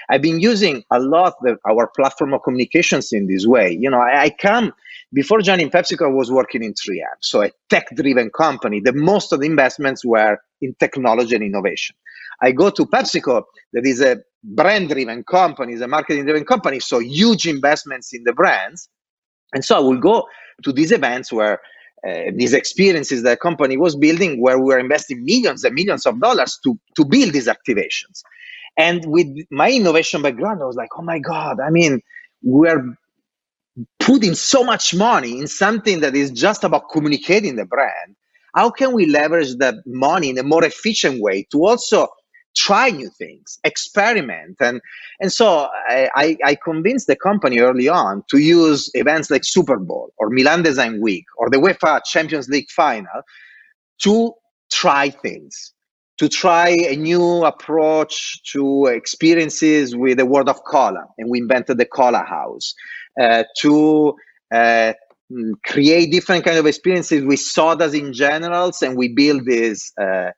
[SPEAKER 2] I've been using a lot our platform of communications in this way. You know, I, I come before joining PepsiCo, I was working in 3M, so a tech-driven company. The most of the investments were in technology and innovation. I go to PepsiCo, that is a brand-driven company, is a marketing-driven company, so huge investments in the brands. And so I will go to these events where uh, these experiences that company was building where we were investing millions and millions of dollars to, to build these activations. And with my innovation background, I was like, oh my God, I mean, we're putting so much money in something that is just about communicating the brand. How can we leverage that money in a more efficient way to also try new things, experiment. And, and so I, I convinced the company early on to use events like Super Bowl or Milan Design Week or the UEFA Champions League final to try things, to try a new approach to experiences with the world of cola. And we invented the Cola House uh, to uh, create different kind of experiences with sodas in generals and we build this uh,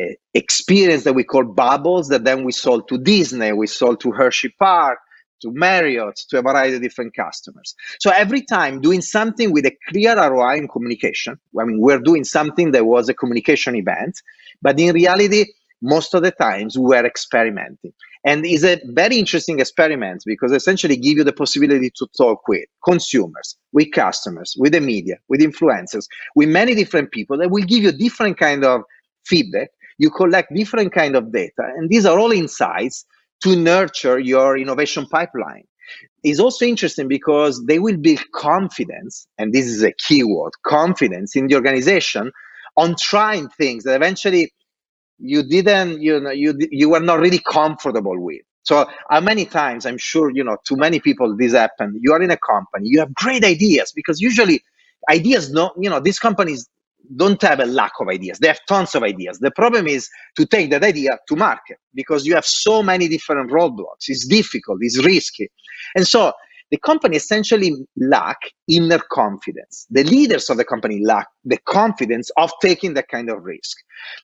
[SPEAKER 2] Eh, experience that we call bubbles that then we sold to Disney, we sold to Hershey Park, to Marriott, to a variety of different customers. So every time doing something with a clear ROI in communication, I mean, we're doing something that was a communication event, but in reality, most of the times we were experimenting. And it's a very interesting experiment because essentially give you the possibility to talk with consumers, with customers, with the media, with influencers, with many different people that will give you different kind of feedback you collect different kind of data and these are all insights to nurture your innovation pipeline. It's also interesting because they will build confidence, and this is a key word confidence in the organization on trying things that eventually you didn't, you know, you, you were not really comfortable with. So how many times I'm sure you know to many people this happened. You are in a company, you have great ideas because usually ideas don't you know these companies don't have a lack of ideas. They have tons of ideas. The problem is to take that idea to market because you have so many different roadblocks. It's difficult, it's risky. And so the company essentially lack inner confidence. The leaders of the company lack the confidence of taking that kind of risk.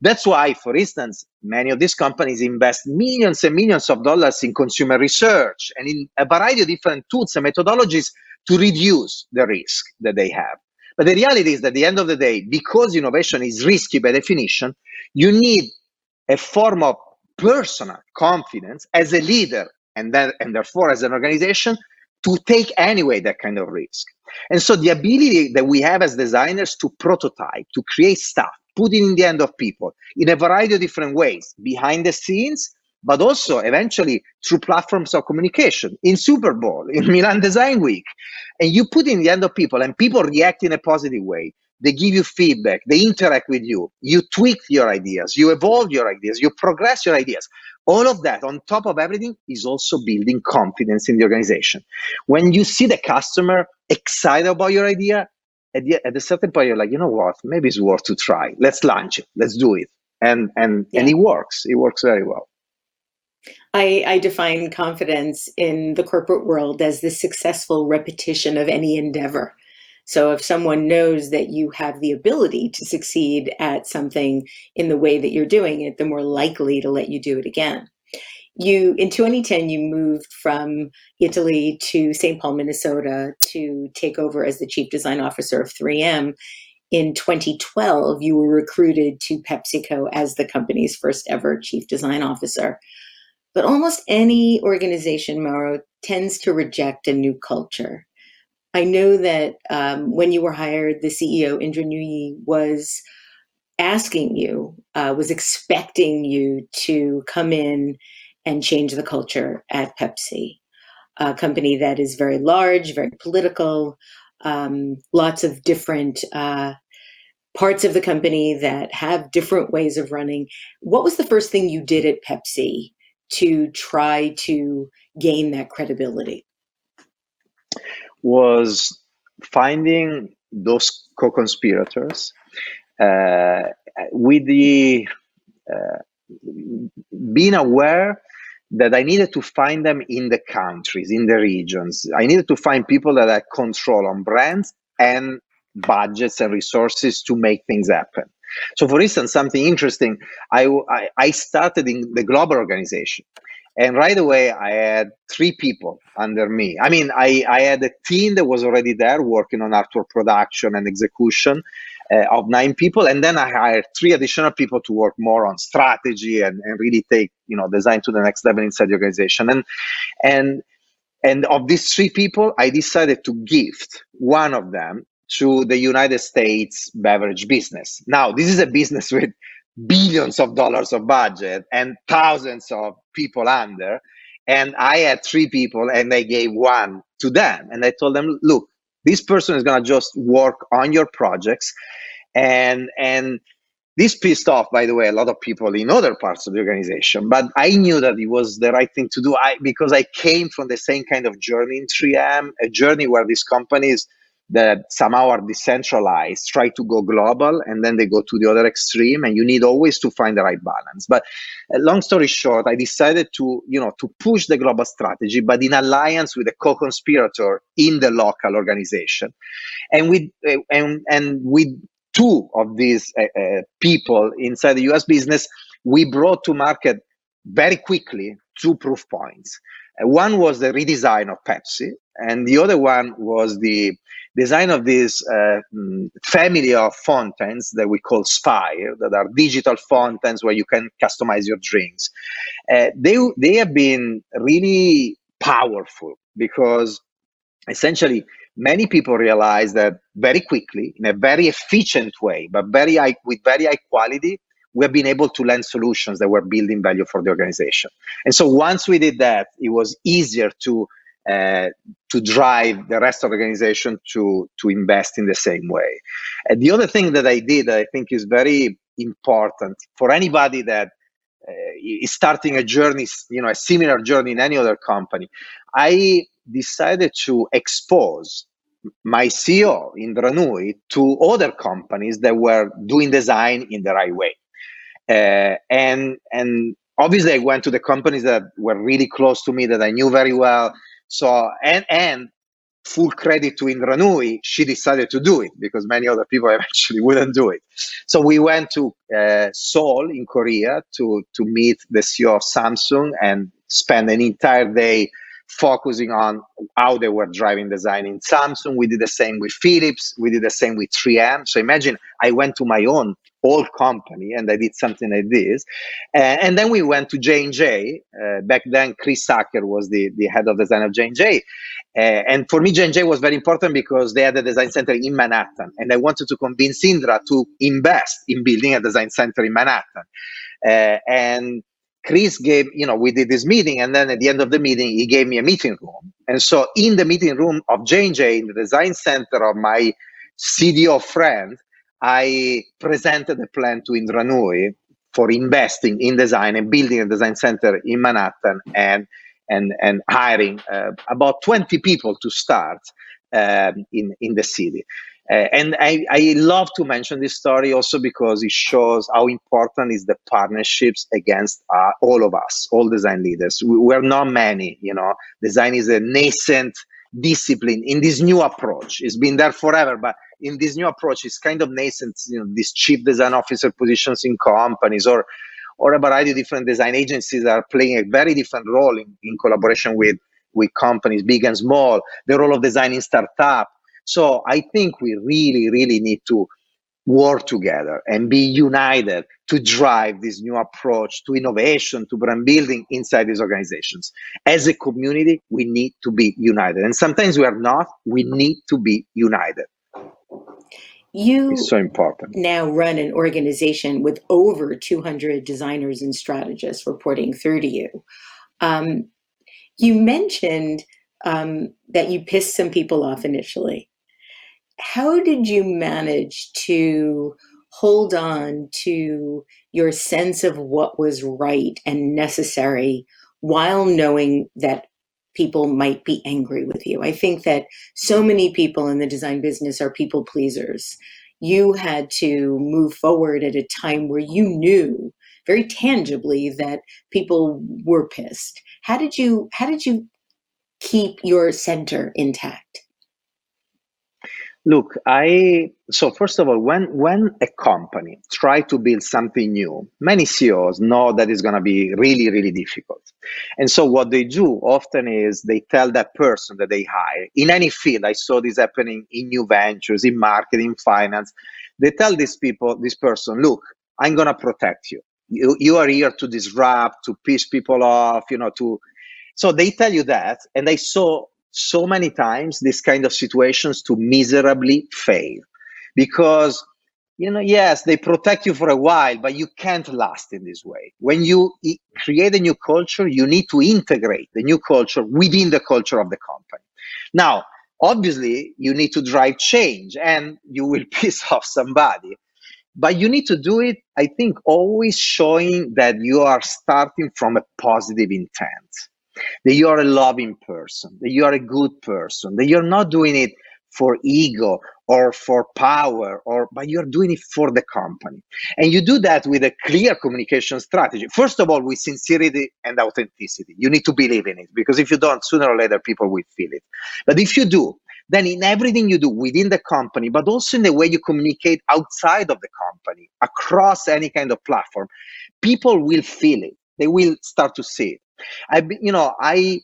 [SPEAKER 2] That's why, for instance, many of these companies invest millions and millions of dollars in consumer research and in a variety of different tools and methodologies to reduce the risk that they have. But the reality is that at the end of the day, because innovation is risky by definition, you need a form of personal confidence as a leader and then and therefore as an organization to take anyway that kind of risk. And so the ability that we have as designers to prototype, to create stuff, put it in the hand of people in a variety of different ways, behind the scenes but also eventually through platforms of communication in Super Bowl, in Milan Design Week. And you put in the end of people and people react in a positive way. They give you feedback, they interact with you, you tweak your ideas, you evolve your ideas, you progress your ideas. All of that on top of everything is also building confidence in the organization. When you see the customer excited about your idea, at, the, at a certain point, you're like, you know what, maybe it's worth to try. Let's launch it. Let's do it. And and yeah. and it works. It works very well.
[SPEAKER 3] I, I, define confidence in the corporate world as the successful repetition of any endeavor. So if someone knows that you have the ability to succeed at something in the way that you're doing it, the more likely to let you do it again. You in 2010 you moved from Italy to St. Paul, Minnesota to take over as the chief design officer of 3M. In 2012, you were recruited to PepsiCo as the company's first ever chief design officer. But almost any organization, Mauro, tends to reject a new culture. I know that um, when you were hired, the CEO, Indra Nooyi, was asking you, uh, was expecting you to come in and change the culture at Pepsi, a company that is very large, very political, um, lots of different uh, parts of the company that have different ways of running. What was the first thing you did at Pepsi to try to gain that credibility?
[SPEAKER 2] Was finding those co conspirators uh, with the uh, being aware that I needed to find them in the countries, in the regions. I needed to find people that had control on brands and budgets and resources to make things happen. So, for instance, something interesting, I, I, I started in the global organization. And right away, I had three people under me. I mean, I, I had a team that was already there working on artwork production and execution uh, of nine people. And then I hired three additional people to work more on strategy and, and really take, you know, design to the next level inside the organization. And, and, and of these three people, I decided to gift one of them to the United States beverage business. Now, this is a business with billions of dollars of budget and thousands of people under. And I had three people and I gave one to them. And I told them, look, this person is going to just work on your projects. And, and this pissed off, by the way, a lot of people in other parts of the organization. But I knew that it was the right thing to do I, because I came from the same kind of journey in 3M, a journey where these companies – that somehow are decentralized try to go global and then they go to the other extreme and you need always to find the right balance. But uh, long story short i decided to you know to push the global strategy but in alliance with a co-conspirator in the local organization. And with uh, and, and with two of these uh, uh, people inside the us business we brought to market very quickly two proof points uh, one was the redesign of pepsi and the other one was the design of this uh, mm, family of fountains that we call Spire, that are digital fountains where you can customize your drinks. Uh, they they have been really powerful because essentially many people realize that very quickly in a very efficient way, but very high, with very high quality, we have been able to land solutions that were building value for the organization. And so once we did that, it was easier to uh, to drive the rest of the organization to to invest in the same way. And the other thing that I did, that I think, is very important for anybody that uh, is starting a journey, you know, a similar journey in any other company. I decided to expose my CEO Indra Nooyi to other companies that were doing design in the right way. Uh, and and obviously I went to the companies that were really close to me that I knew very well. So and and full credit to Indra Nooyi, she decided to do it because many other people eventually wouldn't do it. So we went to uh, Seoul in Korea to to meet the CEO of Samsung and spend an entire day focusing on how they were driving design in Samsung. We did the same with Philips. We did the same with 3M. So imagine I went to my own old company and I did something like this. Uh, and then we went to J&J. Uh, back then, Chris Hacker was the, the head of design of J&J. Uh, and for me, J&J was very important because they had a design center in Manhattan. And I wanted to convince Indra to invest in building a design center in Manhattan. Uh, and Chris gave, you know, we did this meeting, and then at the end of the meeting, he gave me a meeting room. And so, in the meeting room of J&J, in the design center of my CDO friend, I presented a plan to Indra Nooyi for investing in design and building a design center in Manhattan and and and hiring uh, about 20 people to start um, in in the city. Uh, and I, I love to mention this story also because it shows how important is the partnerships against uh, all of us, all design leaders. We, we're not many, you know. Design is a nascent discipline in this new approach. It's been there forever, but in this new approach, it's kind of nascent. You know, these chief design officer positions in companies or or a variety of different design agencies are playing a very different role in, in collaboration with with companies, big and small. The role of design in startup so I think we really, really need to work together and be united to drive this new approach to innovation, to brand building inside these organizations. As a community, we need to be united. And sometimes we are not, we need to be united.
[SPEAKER 3] You
[SPEAKER 2] it's so important.
[SPEAKER 3] now run an organization with over 200 designers and strategists reporting through to you. Um, you mentioned um, that you pissed some people off initially how did you manage to hold on to your sense of what was right and necessary while knowing that people might be angry with you? I think that so many people in the design business are people pleasers. You had to move forward at a time where you knew very tangibly that people were pissed. How did you how did you keep your center intact?
[SPEAKER 2] Look, I so first of all, when when a company try to build something new, many CEOs know that it's going to be really really difficult, and so what they do often is they tell that person that they hire in any field. I saw this happening in new ventures, in marketing, in finance. They tell these people, this person, look, I'm going to protect you. You you are here to disrupt, to piss people off, you know, to so they tell you that, and I saw so many times these kind of situations to miserably fail. Because you know yes they protect you for a while but you can't last in this way. When you create a new culture you need to integrate the new culture within the culture of the company. Now obviously you need to drive change and you will piss off somebody but you need to do it i think always showing that you are starting from a positive intent that you are a loving person, that you are a good person, that you're not doing it for ego or for power or but you're doing it for the company. And you do that with a clear communication strategy. First of all with sincerity and authenticity. You need to believe in it because if you don't sooner or later people will feel it. But if you do then in everything you do within the company but also in the way you communicate outside of the company across any kind of platform people will feel it. They will start to see it I, you know, I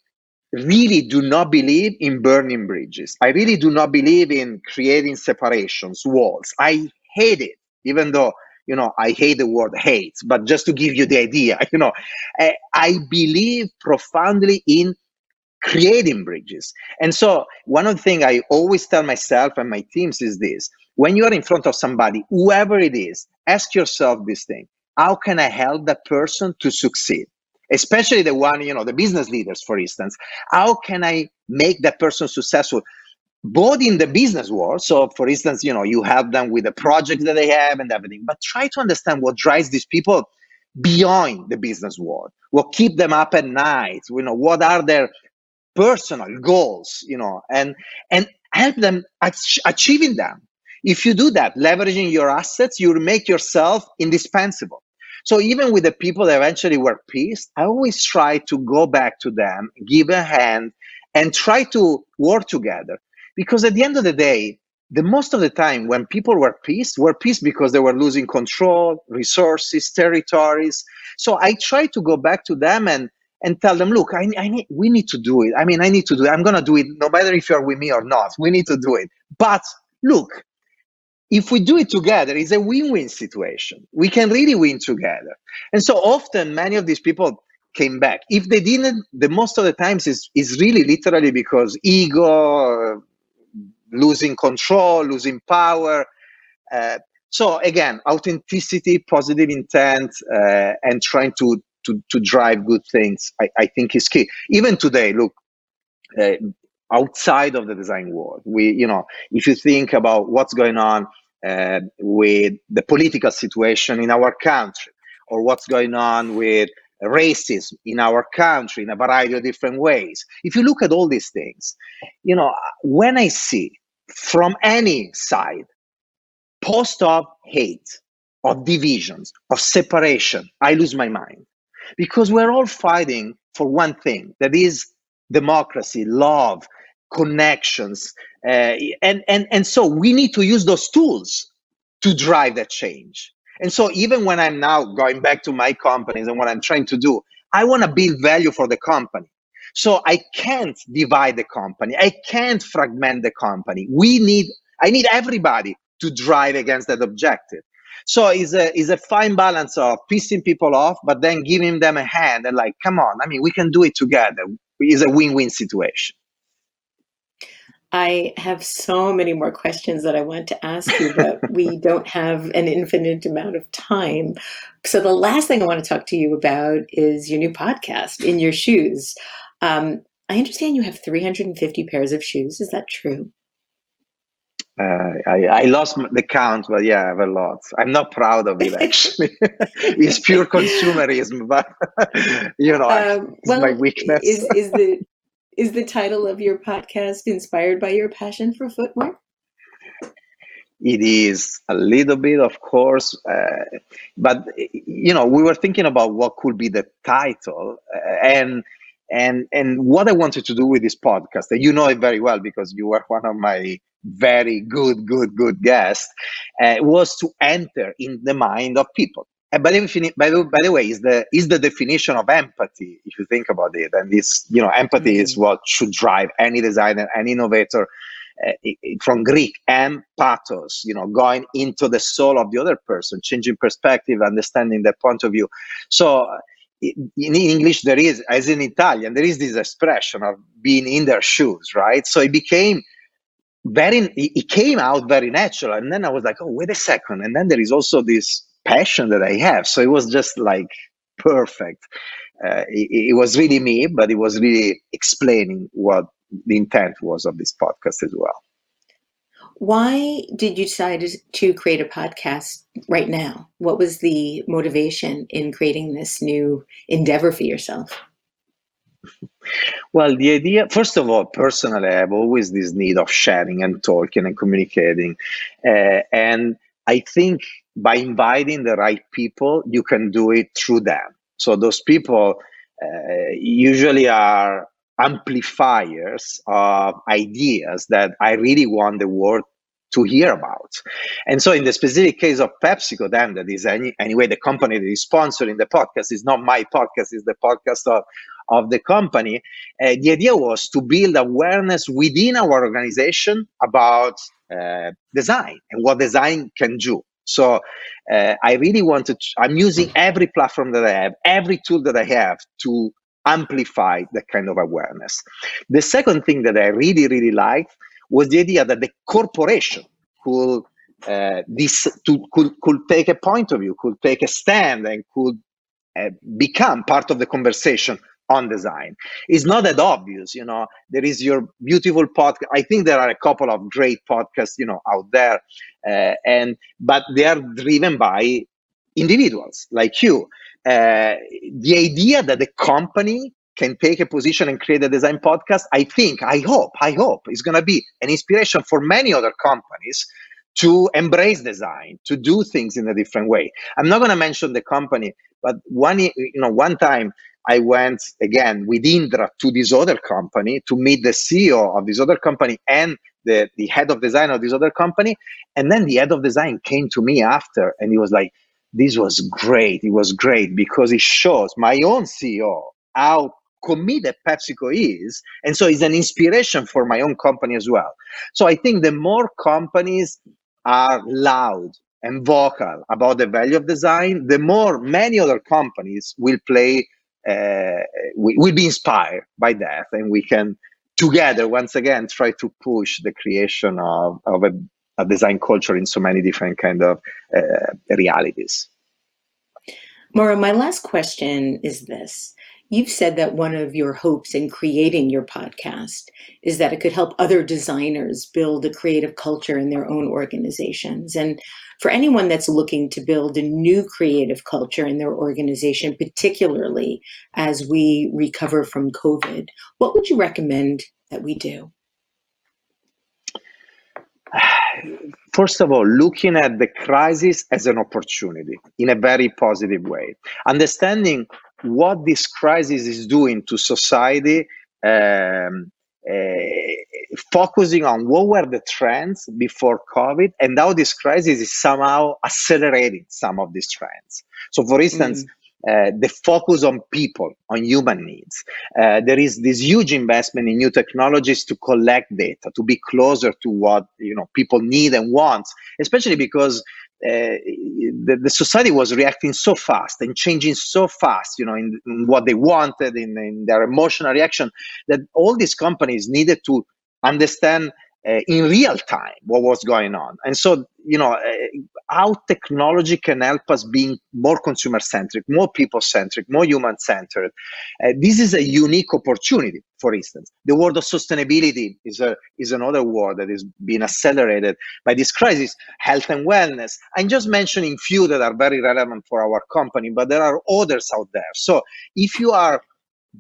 [SPEAKER 2] really do not believe in burning bridges. I really do not believe in creating separations, walls. I hate it, even though you know I hate the word hate. But just to give you the idea, you know, I, I believe profoundly in creating bridges. And so one of the things I always tell myself and my teams is this: when you are in front of somebody, whoever it is, ask yourself this thing: how can I help that person to succeed? Especially the one, you know, the business leaders, for instance. How can I make that person successful? Both in the business world. So, for instance, you know, you help them with the projects that they have and everything, but try to understand what drives these people beyond the business world. What keep them up at night? You know, what are their personal goals? You know, and and help them ach- achieving them. If you do that, leveraging your assets, you make yourself indispensable. So even with the people that eventually were pissed, I always try to go back to them, give a hand, and try to work together. Because at the end of the day, the most of the time when people were pissed, were pissed because they were losing control, resources, territories. So I try to go back to them and and tell them, look, I, I need, we need to do it. I mean, I need to do it. I'm going to do it no matter if you're with me or not. We need to do it. But look, if we do it together, it's a win-win situation. We can really win together. And so often, many of these people came back. If they didn't, the most of the times is is really literally because ego, losing control, losing power. Uh, so again, authenticity, positive intent, uh, and trying to, to to drive good things, I, I think is key. Even today, look, uh, outside of the design world, we you know, if you think about what's going on uh, with the political situation in our country or what's going on with racism in our country in a variety of different ways. If you look at all these things, you know, when I see from any side post of hate, of divisions, of separation, I lose my mind because we're all fighting for one thing that is democracy, love, connections, uh, and and and so we need to use those tools to drive that change. And so even when I'm now going back to my companies and what I'm trying to do, I want to build value for the company. So I can't divide the company. I can't fragment the company. We need I need everybody to drive against that objective. So it's a it's a fine balance of pissing people off, but then giving them a hand and like, come on, I mean, we can do it together. It's a win-win situation.
[SPEAKER 3] I have so many more questions that I want to ask you, but we don't have an infinite amount of time. So, the last thing I want to talk to you about is your new podcast, In Your Shoes. Um, I understand you have 350 pairs of shoes. Is that true?
[SPEAKER 2] Uh, I, I, lost the count, but yeah, I have a lot. I'm not proud of it actually. it's pure consumerism, but you know, um, it's well, my weakness.
[SPEAKER 3] is, is the is the title of your podcast inspired by your passion for footwear?
[SPEAKER 2] It is a little bit, of course, uh, but you know, we were thinking about what could be the title, uh, and and and what I wanted to do with this podcast. And you know it very well because you were one of my very good, good, good guests. Uh, was to enter in the mind of people by the, by, the, by the way, is the is the definition of empathy. If you think about it, and this, you know, empathy mm-hmm. is what should drive any designer, any innovator. Uh, from Greek, empathos, you know, going into the soul of the other person, changing perspective, understanding their point of view. So, in English, there is, as in Italian, there is this expression of being in their shoes, right? So it became very, it came out very natural. And then I was like, oh, wait a second. And then there is also this passion that I have. So it was just like perfect. Uh, it, it, was really me, but it was really explaining what the intent was of this podcast as well.
[SPEAKER 3] Why did you decide to create a podcast right now? What was the motivation in creating this new endeavor for yourself?
[SPEAKER 2] Well, the idea, first of all, personally, I have always this need of sharing and talking and communicating. Uh, and I think by inviting the right people, you can do it through them. So those people uh, usually are amplifiers of ideas that I really want the world to hear about. And so, in the specific case of PepsiCo, then that is any, anyway the company that is sponsoring the podcast is not my podcast; is the podcast of of the company. Uh, the idea was to build awareness within our organization about uh, design and what design can do. So uh, I really wanted, to, I'm using every platform that I have, every tool that I have to amplify that kind of awareness. The second thing that I really, really liked was the idea that the corporation could uh, this to, could, could take a point of view, could take a stand, and could uh, become part of the conversation on design. It's not that obvious, you know. There is your beautiful podcast. I think there are a couple of great podcasts, you know, out there, uh, and but they are driven by individuals like you. Uh, the idea that the company can take a position and create a design podcast, I think, I hope, I hope is going to be an inspiration for many other companies to embrace design, to do things in a different way. I'm not going to mention the company, but one, you know, one time I went again with Indra to this other company to meet the CEO of this other company and the, the head of design of this other company. And then the head of design came to me after and he was like, this was great. It was great because it shows my own CEO how committed PepsiCo is. And so it's an inspiration for my own company as well. So I think the more companies are loud and vocal about the value of design, the more many other companies will play, uh, we, will be inspired by that. And we can together, once again, try to push the creation of, of a, a design culture in so many different kind of uh, realities.
[SPEAKER 3] Mauro, my last question is this. You've said that one of your hopes in creating your podcast is that it could help other designers build a creative culture in their own organizations. And for anyone that's looking to build a new creative culture in their organization, particularly as we recover from COVID, what would you recommend that we do?
[SPEAKER 2] First of all, looking at the crisis as an opportunity in a very positive way, understanding what this crisis is doing to society, um, uh, focusing on what were the trends before COVID and how this crisis is somehow accelerating some of these trends. So, for instance, mm. Uh, the focus on people, on human needs. Uh, there is this huge investment in new technologies to collect data, to be closer to what you know people need and want, especially because uh, the, the, society was reacting so fast and changing so fast, you know, in, in what they wanted, in, in, their emotional reaction, that all these companies needed to understand uh, in real time what was going on. And so, you know, uh, how technology can help us being more consumer centric, more people centric, more human centered. Uh, this is a unique opportunity. For instance, the word of sustainability is a is another word that is being accelerated by this crisis. Health and wellness. I'm just mentioning few that are very relevant for our company, but there are others out there. So if you are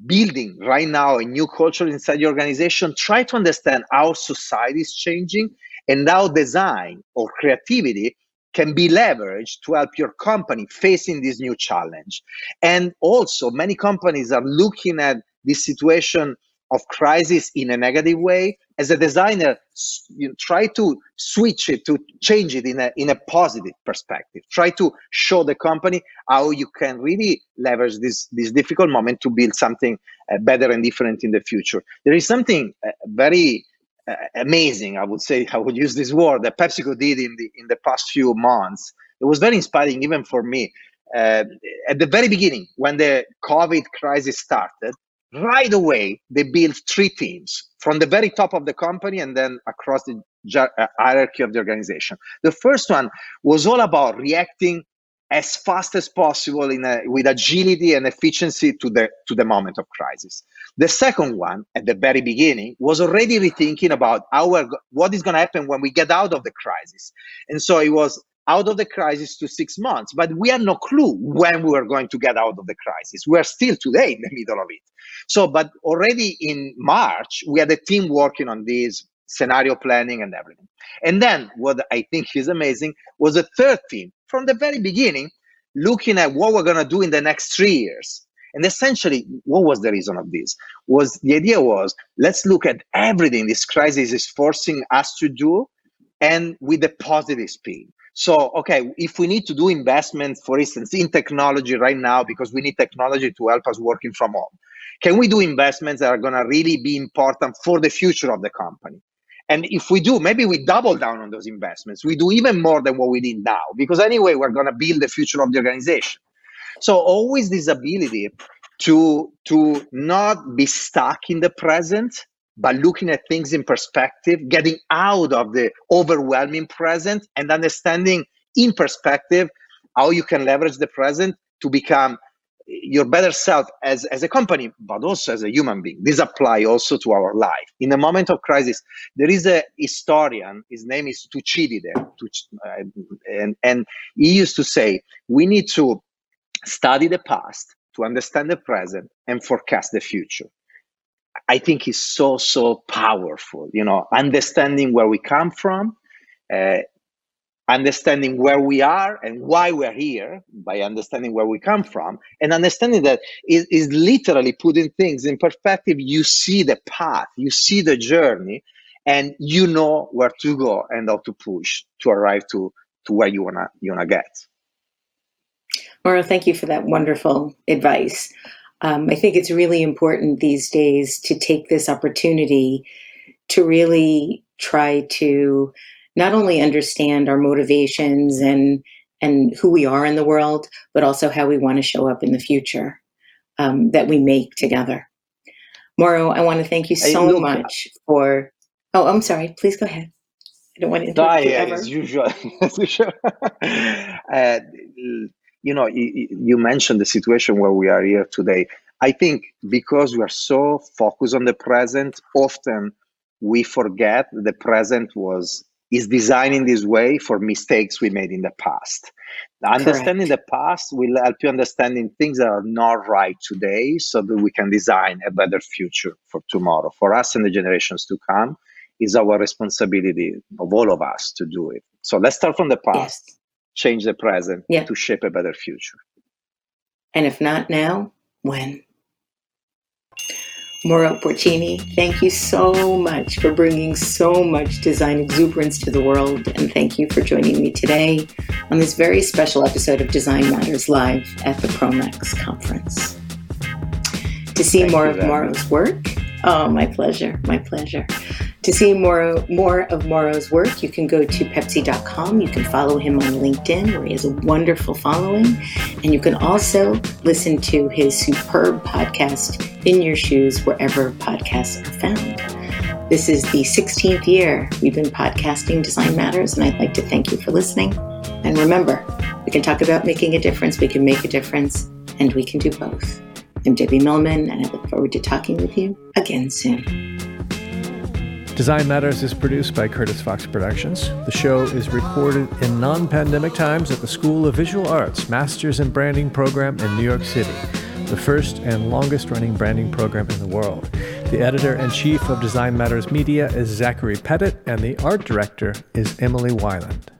[SPEAKER 2] building right now a new culture inside your organization, try to understand how society is changing and how design or creativity can be leveraged to help your company facing this new challenge. And also, many companies are looking at this situation of crisis in a negative way. As a designer you try to switch it to change it in a in a positive perspective. Try to show the company how you can really leverage this this difficult moment to build something uh, better and different in the future. There is something uh, very uh, amazing i would say i would use this word that pepsico did in the in the past few months. It was very inspiring even for me. Uh, at the very beginning when the covid crisis started right away they built three teams from the very top of the company and then across the uh, hierarchy of the organization. The first one was all about reacting as fast as possible in a, with agility and efficiency to the to the moment of crisis. The second one at the very beginning was already rethinking about our what is going to happen when we get out of the crisis. And so it was out of the crisis to six months. But we had no clue when we were going to get out of the crisis. We are still today in the middle of it. So, but already in March, we had a team working on this scenario planning and everything. And then what I think is amazing was a third team from the very beginning, looking at what we're going to do in the next three years. And essentially, what was the reason of this? Was the idea was let's look at everything this crisis is forcing us to do and with a positive spin. So, okay, if we need to do investments, for instance, in technology right now, because we need technology to help us working from home, can we do investments that are going to really be important for the future of the company? And if we do, maybe we double down on those investments. We do even more than what we did now, because anyway, we're going to build the future of the organization. So, always this ability to to not be stuck in the present by looking at things in perspective, getting out of the overwhelming present and understanding in perspective how you can leverage the present to become your better self as, as a company, but also as a human being. This apply also to our life. In a moment of crisis, there is a historian, his name is Thucydide, uh, and, and he used to say, we need to study the past to understand the present and forecast the future. I think is so, so powerful, you know, understanding where we come from, uh, understanding where we are and why we're here by understanding where we come from and understanding that is, is literally putting things in perspective you see the path you see the journey and you know where to go and how to push to arrive to to where you wanna you wanna get
[SPEAKER 3] Mauro, thank you for that wonderful advice. Um, I think it's really important these days to take this opportunity to really try to not only understand our motivations and and who we are in the world, but also how we want to show up in the future um, that we make together. Mauro, I want to thank you so look, much for. Oh, I'm sorry. Please go ahead. I don't want to interrupt you ever.
[SPEAKER 2] As usual. as usual. uh, you know, you, you mentioned the situation where we are here today. I think because we are so focused on the present, often we forget the present was is designed in this way for mistakes we made in the past. Understanding the past will help you understanding things that are not right today so that we can design a better future for tomorrow. For us and the generations to come is our responsibility of all of us to do it. So let's start from the past, yes. Change the present yeah. to shape a better future.
[SPEAKER 3] And if not now, when? Mauro Porcini, thank you so much for bringing so much design exuberance to the world. And thank you for joining me today on this very special episode of Design Matters Live at the Promax Conference. To see thank more of Mauro's work, oh, my pleasure, my pleasure. To see more, more of Mauro's work, you can go to Pepsi.com. You can follow him on LinkedIn, where he has a wonderful following. And you can also listen to his superb podcast, In Your Shoes, wherever podcasts are found. This is the 16th year we've been podcasting Design Matters, and I'd like to thank you for listening. And remember, we can talk about making a difference, we can make a difference, and we can do both. I'm Debbie Millman, and I look forward to talking with you again soon.
[SPEAKER 1] Design Matters is produced by Curtis Fox Productions. The show is recorded in non pandemic times at the School of Visual Arts Masters in Branding program in New York City, the first and longest running branding program in the world. The editor in chief of Design Matters Media is Zachary Pettit, and the art director is Emily Weiland.